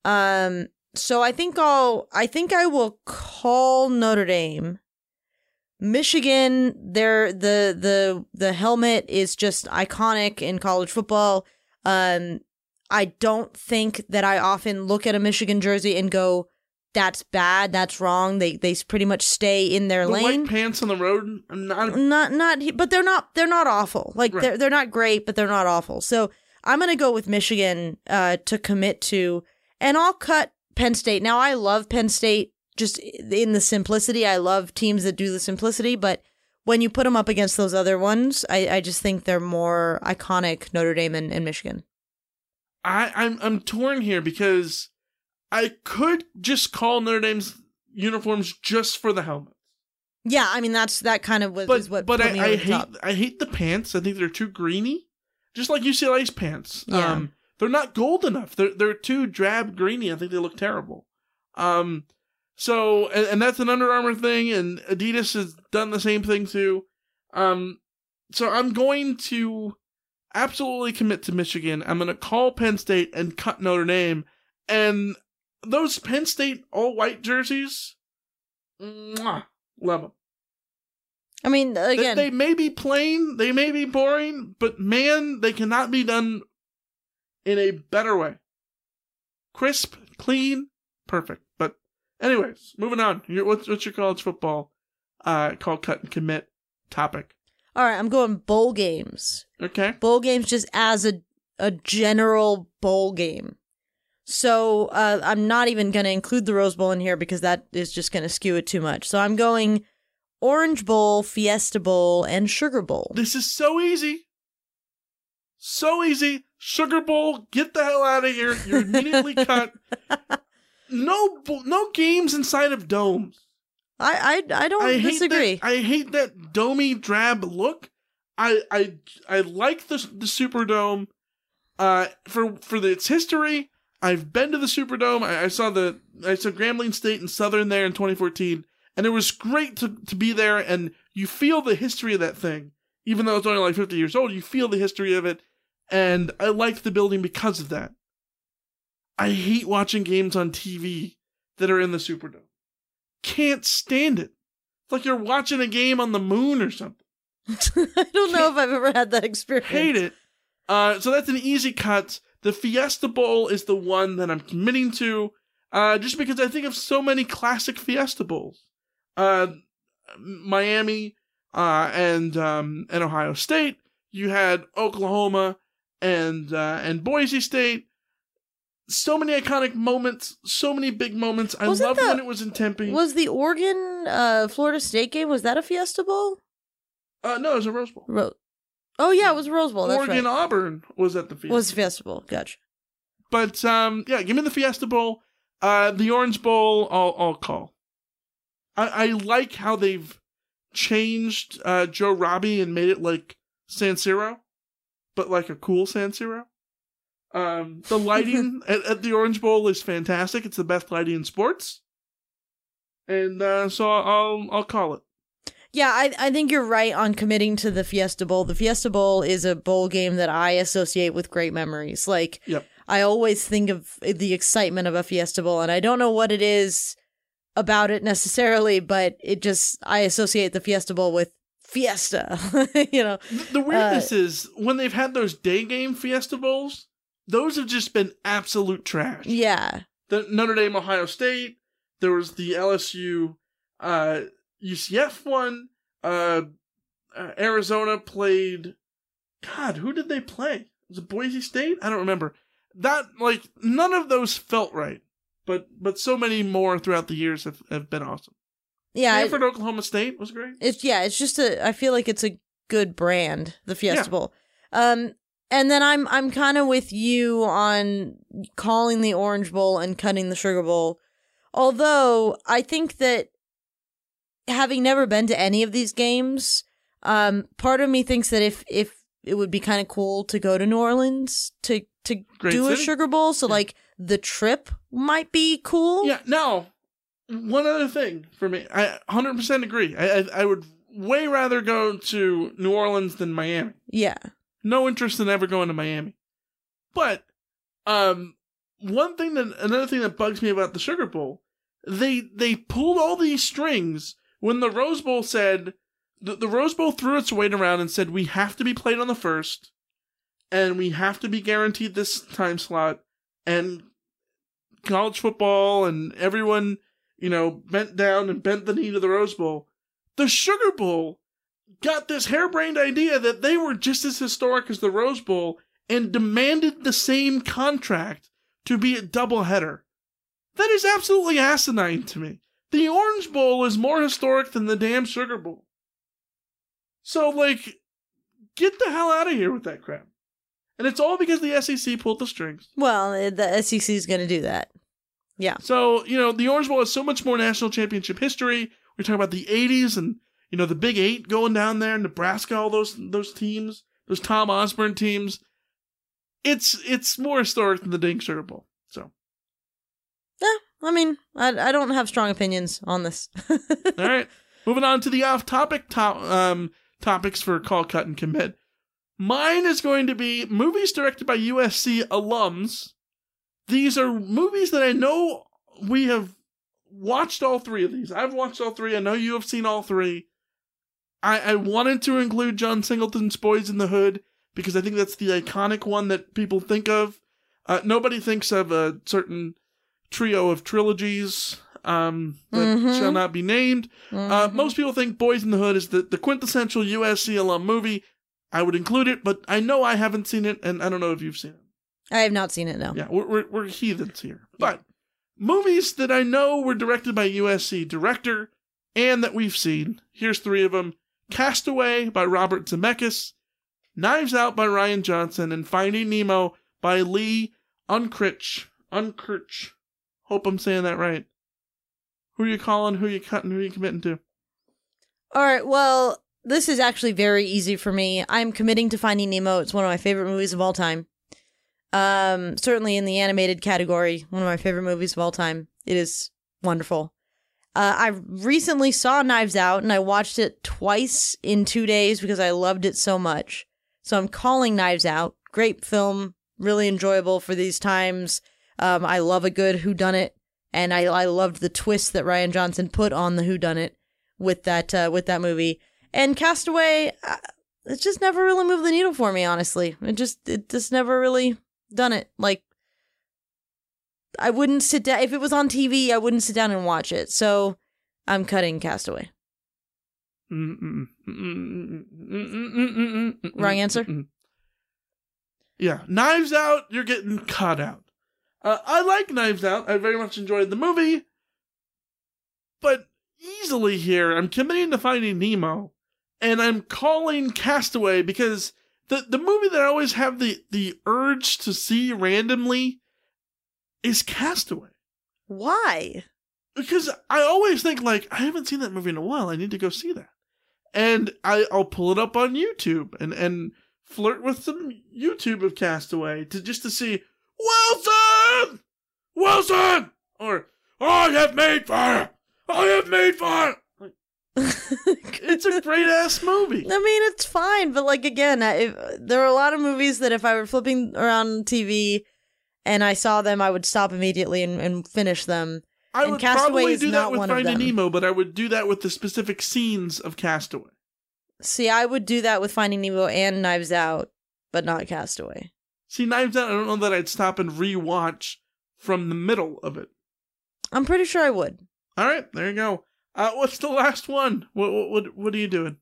Um, so I think I'll I think I will call Notre Dame. Michigan, their the the the helmet is just iconic in college football. Um, I don't think that I often look at a Michigan jersey and go, "That's bad. That's wrong." They they pretty much stay in their the lane. white pants on the road. Not. not not but they're not they're not awful. Like Right. they're they're not great, but they're not awful. So I'm gonna go with Michigan uh to commit to, and I'll cut Penn State. Now I love Penn State just in the simplicity. I love teams that do the simplicity, but when you put them up against those other ones, I, I just think they're more iconic Notre Dame and, and Michigan. I, I'm I'm torn here because I could just call Notre Dame's uniforms just for the helmets. Yeah, I mean that's that kind of was But what but I, I hate top. I hate the pants. I think they're too greeny, just like UCLA's pants. Yeah. Um, they're not gold enough. They're they're too drab greeny. I think they look terrible. Um, so and, and that's an Under Armour thing, and Adidas has done the same thing too. Um, so I'm going to absolutely commit to Michigan. I'm going to call Penn State and cut Notre Dame, and those Penn State all white jerseys, mwah, love them. I mean again, They, may be plain, they may be boring, but man, they cannot be done in a better way. Crisp, clean, perfect. But, anyways, moving on. What's, what's your college football uh, call, cut, and commit topic? All right, I'm going bowl games. Okay. bowl games just as a a general bowl game. So uh, I'm not even going to include the Rose Bowl in here because that is just going to skew it too much. So I'm going Orange Bowl, Fiesta Bowl, and Sugar Bowl. This is so easy. So easy. Sugar Bowl, get the hell out of here. You're immediately cut. No, no games inside of domes. I I, I don't I hate disagree. That, I hate that domey drab look. I I I like the the Superdome. Uh, for for the, its history, I've been to the Superdome. I, I saw the I saw Grambling State and Southern there in 2014, and it was great to to be there. And you feel the history of that thing, even though it's only like 50 years old. You feel the history of it, and I liked the building because of that. I hate watching games on TV that are in the Superdome. Can't stand it. It's like you're watching a game on the moon or something. I don't know if I've ever had that experience. Hate it. Uh, so that's an easy cut. The Fiesta Bowl is the one that I'm committing to, uh, just because I think of so many classic Fiesta Bowls. Uh, Miami, uh, and um, and Ohio State. You had Oklahoma and uh, and Boise State. So many iconic moments, so many big moments. I Wasn't loved when it was in Tempe. Was the Oregon uh, Florida State game was that a Fiesta Bowl? uh, no, it was a Rose Bowl. Ro- oh yeah, it was a Rose Bowl. That's Oregon right. Auburn was at the Fiesta. Was Fiesta Bowl? Gotcha. But um, yeah, give me the Fiesta Bowl. Uh, the Orange Bowl, I'll, I'll call. I, I like how they've changed uh, Joe Robbie and made it like San Siro, but like a cool San Siro. Um, the lighting at, at the Orange Bowl is fantastic. It's the best lighting in sports, and uh, so I'll I'll call it. Yeah, I I think you're right on committing to the Fiesta Bowl. The Fiesta Bowl is a bowl game that I associate with great memories. Like Yep. I always think of the excitement of a Fiesta Bowl, and I don't know what it is about it necessarily, but it just I associate the Fiesta Bowl with Fiesta. you know, The weirdness is when they've had those day game Fiesta Bowls, those have just been absolute trash. yeah, the Notre Dame Ohio State. There was the LSU uh, UCF one. Uh, uh, Arizona played. God, who did they play? Was it Boise State? I don't remember. That like none of those felt right, but but so many more throughout the years have, have been awesome. yeah. I- Stanford Oklahoma State was great. It's yeah, it's just a I feel like it's a good brand, the Fiesta Yeah. Bowl. Um and then I'm I'm kind of with you on calling the Orange Bowl and cutting the Sugar Bowl. Although I think that having never been to any of these games, um part of me thinks that if if it would be kind of cool to go to New Orleans to to Great do a. Sugar Bowl, so like the trip might be cool. Yeah. Now, one other thing for me, I 100% agree. I, I I would way rather go to New Orleans than Miami. Yeah. No interest in ever going to Miami. But um one thing that another thing that bugs me about the Sugar Bowl, they they pulled all these strings when the Rose Bowl said the, the Rose Bowl threw its weight around and said we have to be played on the first and we have to be guaranteed this time slot and college football and everyone, you know, bent down and bent the knee to the Rose Bowl. The Sugar Bowl got this harebrained idea that they were just as historic as the Rose Bowl and demanded the same contract to be a doubleheader. That is absolutely asinine to me. The Orange Bowl is more historic than the damn Sugar Bowl. So, like, get the hell out of here with that crap. And it's all because the SEC pulled the strings. Well, eh, the SEC is going to do that. Yeah. So, you know, the Orange Bowl has so much more national championship history. We're talking about the 80s and, you know, the Big Eight going down there, Nebraska, all those those teams, those Tom Osborne teams. It's it's more historic than the Dink Sugar Bowl. So, Yeah, I mean, I, I don't have strong opinions on this. all right. Moving on to the off topic top, um, topics for Call, Cut, and Commit. Mine is going to be movies directed by USC alums. These are movies that I know we have watched all three of these. I've watched all three. I know you have seen all three. I, I wanted to include John Singleton's Boyz n the Hood because I think that's the iconic one that people think of. Uh, nobody thinks of a certain trio of trilogies um, that Mhm. shall not be named. Uh, Mhm. most people think Boyz n the Hood is the, the quintessential USC alum movie. I would include it, but I know I haven't seen it, and I don't know if you've seen it. I have not seen it, no. Yeah, we're, we're, we're heathens here. But movies that I know were directed by USC director and that we've seen. Here's three of them Castaway by Robert Zemeckis, Knives Out by Rian Johnson, and Finding Nemo by Lee Unkrich. Unkrich. Hope I'm saying that right. Who are you calling? Who are you cutting? Who are you committing to? All right, well, this is actually very easy for me. I'm committing to Finding Nemo. It's one of my favorite movies of all time. Um, certainly in the animated category, one of my favorite movies of all time. It is wonderful. Uh, I recently saw Knives Out and I watched it twice in two days because I loved it so much. So I'm calling Knives Out. Great film, really enjoyable for these times. Um, I love a good whodunit and I I loved the twist that Rian Johnson put on the Who Done It with that uh, with that movie. And Castaway, uh, it just never really moved the needle for me. Honestly, it just it just never really done it. Like I wouldn't sit down if it was on TV. I wouldn't sit down and watch it. So I'm cutting Castaway. Wrong answer. Yeah, Knives Out. You're getting cut out. Uh, I like Knives Out. I very much enjoyed the movie, but easily here, I'm committing to Finding Nemo, and I'm calling Castaway because the the movie that I always have the the urge to see randomly is Castaway. Why? Because I always think like I haven't seen that movie in a while. I need to go see that, and I I'll pull it up on YouTube and and flirt with some YouTube of Castaway to just to see Wilson, Wilson, or I have made fire. I have made fire. it's a great ass movie. I mean, it's fine, but like again, I, if, there are a lot of movies that if I were flipping around TV and I saw them, I would stop immediately and, and finish them. I and would Castaway probably do that with Finding. Nemo, but I would do that with the specific scenes of Castaway. See, I would do that with Finding Nemo and Knives Out, but not Castaway. See, Knives Out, I don't know that I'd stop and rewatch from the middle of it. I'm pretty sure I would. All right, there you go. Uh, what's the last one? What what what, what are you doing?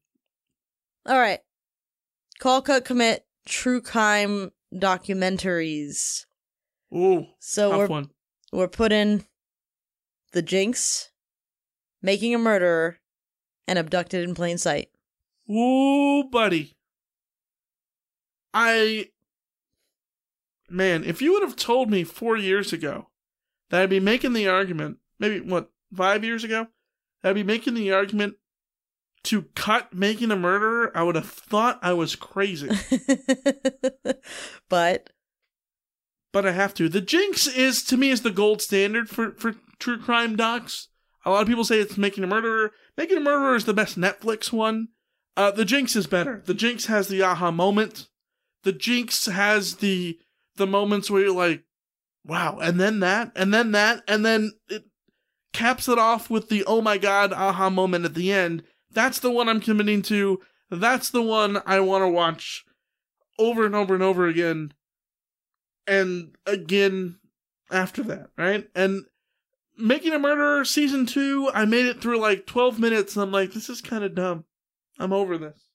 All right. Call Cut Commit True Crime Documentaries. Ooh, So tough we're one. we're putting The Jinx, Making a Murderer, and Abducted in Plain Sight. Ooh, buddy. I man, if you would have told me four years ago that I'd be making the argument, maybe what five years ago, that I'd be making the argument to cut making a murderer, I would have thought I was crazy. but but I have to. The Jinx is to me is the gold standard for for true crime docs. A lot of people say it's Making a Murderer. Making a Murderer is the best Netflix one. Uh, the Jinx is better. The Jinx has the aha moment. The Jinx has the the moments where you're like, wow, and then that, and then that, and then it caps it off with the oh my god aha moment at the end. That's the one I'm committing to. That's the one I want to watch over and over and over again and again after that, right? And Making a Murderer season two, I made it through like 12 minutes and I'm like, this is kind of dumb. I'm over this.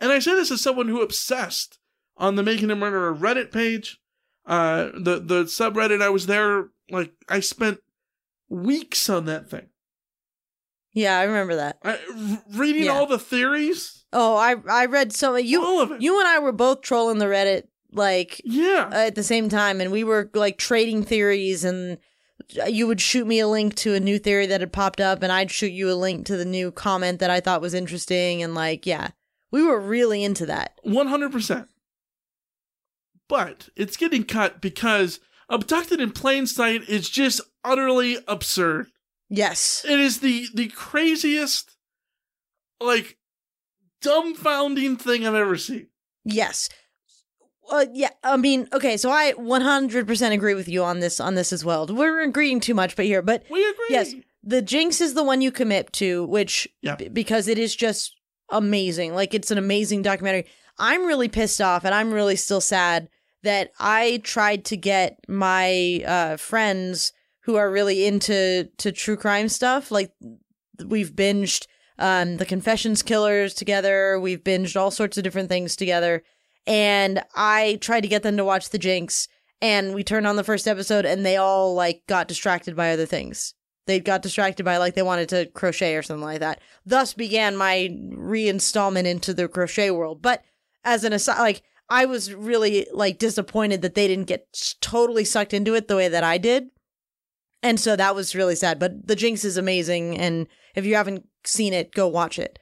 And I say this as someone who obsessed on the Making a Murderer Reddit page. Uh, the, the subreddit, I was there, like, I spent weeks on that thing. yeah, I remember that. I, r- reading Yeah. all the theories. Oh, I I read so you All of it. you and I were both trolling the Reddit like Yeah. Uh, at the same time, and we were like trading theories, and uh, you would shoot me a link to a new theory that had popped up, and I'd shoot you a link to the new comment that I thought was interesting, and like yeah, we were really into that. 100%. But it's getting cut because Abducted in Plain Sight is just utterly absurd. Yes, It is the the craziest, like, dumbfounding thing I've ever seen. yes. Uh, yeah, I mean, okay, so I 100% agree with you on this on this as well. We're agreeing too much, but here, but We agree. Yes, the Jinx is the one you commit to, which Yeah. b- because it is just amazing. Like it's an amazing documentary. I'm really pissed off, and I'm really still sad that I tried to get my uh, friends who are really into to true crime stuff. Like we've binged um, the Confessions Killers together. We've binged all sorts of different things together, and I tried to get them to watch the Jinx. And we turned on the first episode, and they all like got distracted by other things they got distracted by like they wanted to crochet or something like that. Thus began my reinstallment into the crochet world. But as an aside, like I was really like disappointed that they didn't get totally sucked into it the way that I did. And so that was really sad. But The Jinx is amazing. And if you haven't seen it, go watch it.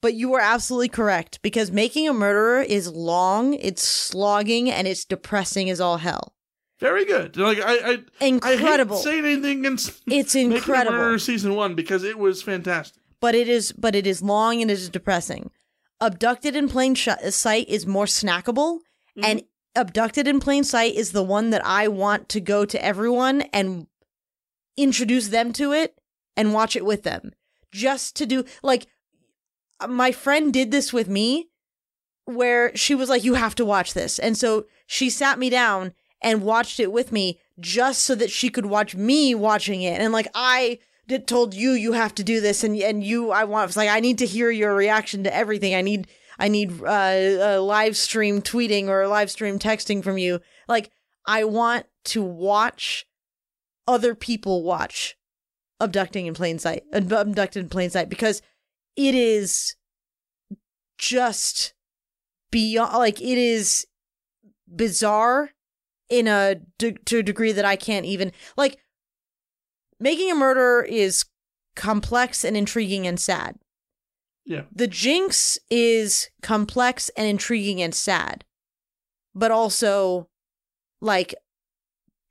But you were absolutely correct because Making a Murderer is long, it's slogging, and it's depressing as all hell. Very good. Like, I, I, Incredible. I saying anything against It's Making a incredible. Murderer season one because it was fantastic. but it is but it is long and it is depressing. Abducted in plain sh- sight is more snackable, mm-hmm. and abducted in plain sight is the one that I want to go to everyone and introduce them to it and watch it with them. Just to do like my friend did this with me where she was like you have to watch this. And so she sat me down and watched it with me just so that she could watch me watching it. And like I did, told you you have to do this and and you I want it's like I need to hear your reaction to everything. I need I need uh, a live stream tweeting or a live stream texting from you. Like I want to watch other people watch abducting in plain sight abducted in plain sight because it is just beyond like it is bizarre in a de- to a degree that I can't even like making a murder is complex and intriguing and sad. Yeah. The Jinx is complex and intriguing and sad, but also like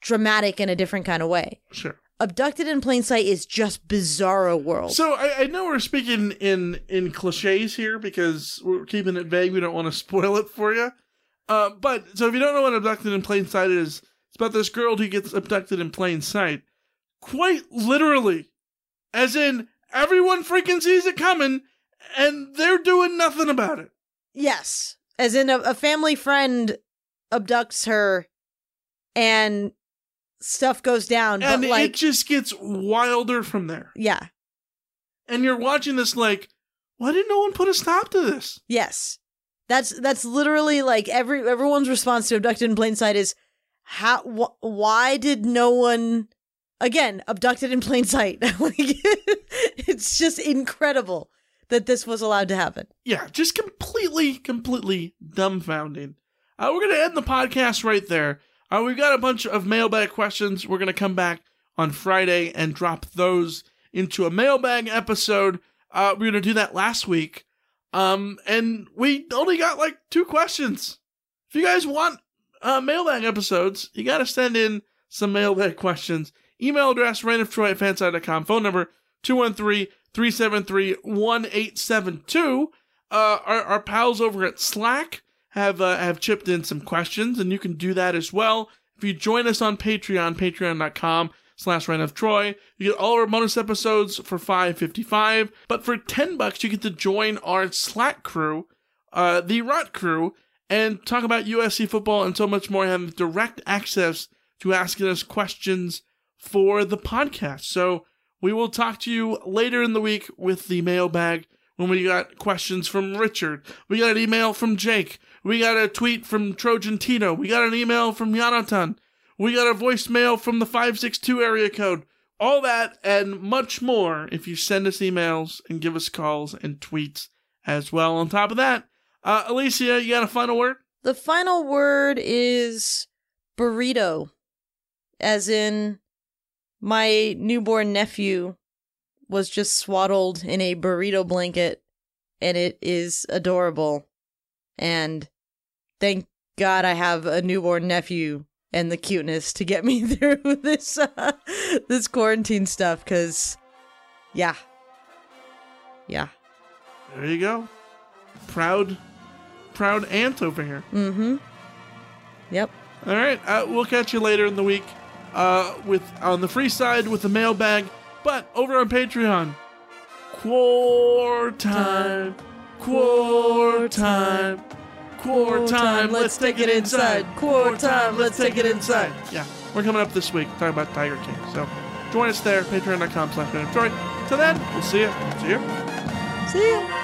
dramatic in a different kind of way. Sure. Abducted in Plain Sight is just bizarro world. So I, I know we're speaking in in cliches here because we're keeping it vague. We don't want to spoil it for you. Uh, but so if you don't know what abducted in plain sight is, it's about this girl who gets abducted in plain sight, quite literally, as in everyone freaking sees it coming, and they're doing nothing about it. Yes, as in a, a family friend abducts her, and stuff goes down. And but like, it just gets wilder from there. yeah, And you're watching this like, why did no one put a stop to this? yes, that's that's literally like every everyone's response to abducted in plain sight is how wh- why did no one again abducted in plain sight? like, it's just incredible that this was allowed to happen. yeah, just completely, completely dumbfounding. Uh, we're gonna end the podcast right there. Uh, we've got a bunch of mailbag questions. We're gonna come back on Friday and drop those into a mailbag episode. Uh, we are gonna do that last week, um, and we only got like two questions. If you guys want uh, mailbag episodes, you gotta send in some mailbag questions. Email address reignoftroy at fansided.com. Phone number 213 373 1872. Uh, our pals over at Slack have uh, have chipped in some questions, and you can do that as well. If you join us on Patreon, patreon.com slash Reign of Troy, you get all our bonus episodes for five fifty five. But for ten bucks, you get to join our Slack crew, uh, the Rot Crew, and talk about USC football and so much more. Have direct access to asking us questions for the podcast. So we will talk to you later in the week with the mailbag when we got questions from Richard. We got an email from Jake. We got a tweet from Trojan Tito. We got an email from Jonathan. We got a voicemail from the 562 area code. All that and much more if you send us emails and give us calls and tweets as well. On top of that, uh, Alicia, you got a final word? The final word is burrito, as in my newborn nephew was just swaddled in a burrito blanket, and it is adorable. And thank God I have a newborn nephew and the cuteness to get me through this uh, this quarantine stuff. Cause, yeah, yeah. There you go. Proud, proud aunt over here. Mm-hmm. Yep. All right, uh, we'll catch you later in the week uh, with on the free side with the mailbag, but over on Patreon. Quar time, quar time, quar time. Let's take it inside. Quar time. Let's take it inside. Yeah, we're coming up this week talking about Tiger King. So join us there, patreon.com slash. Till then, we'll see you. See you. See ya.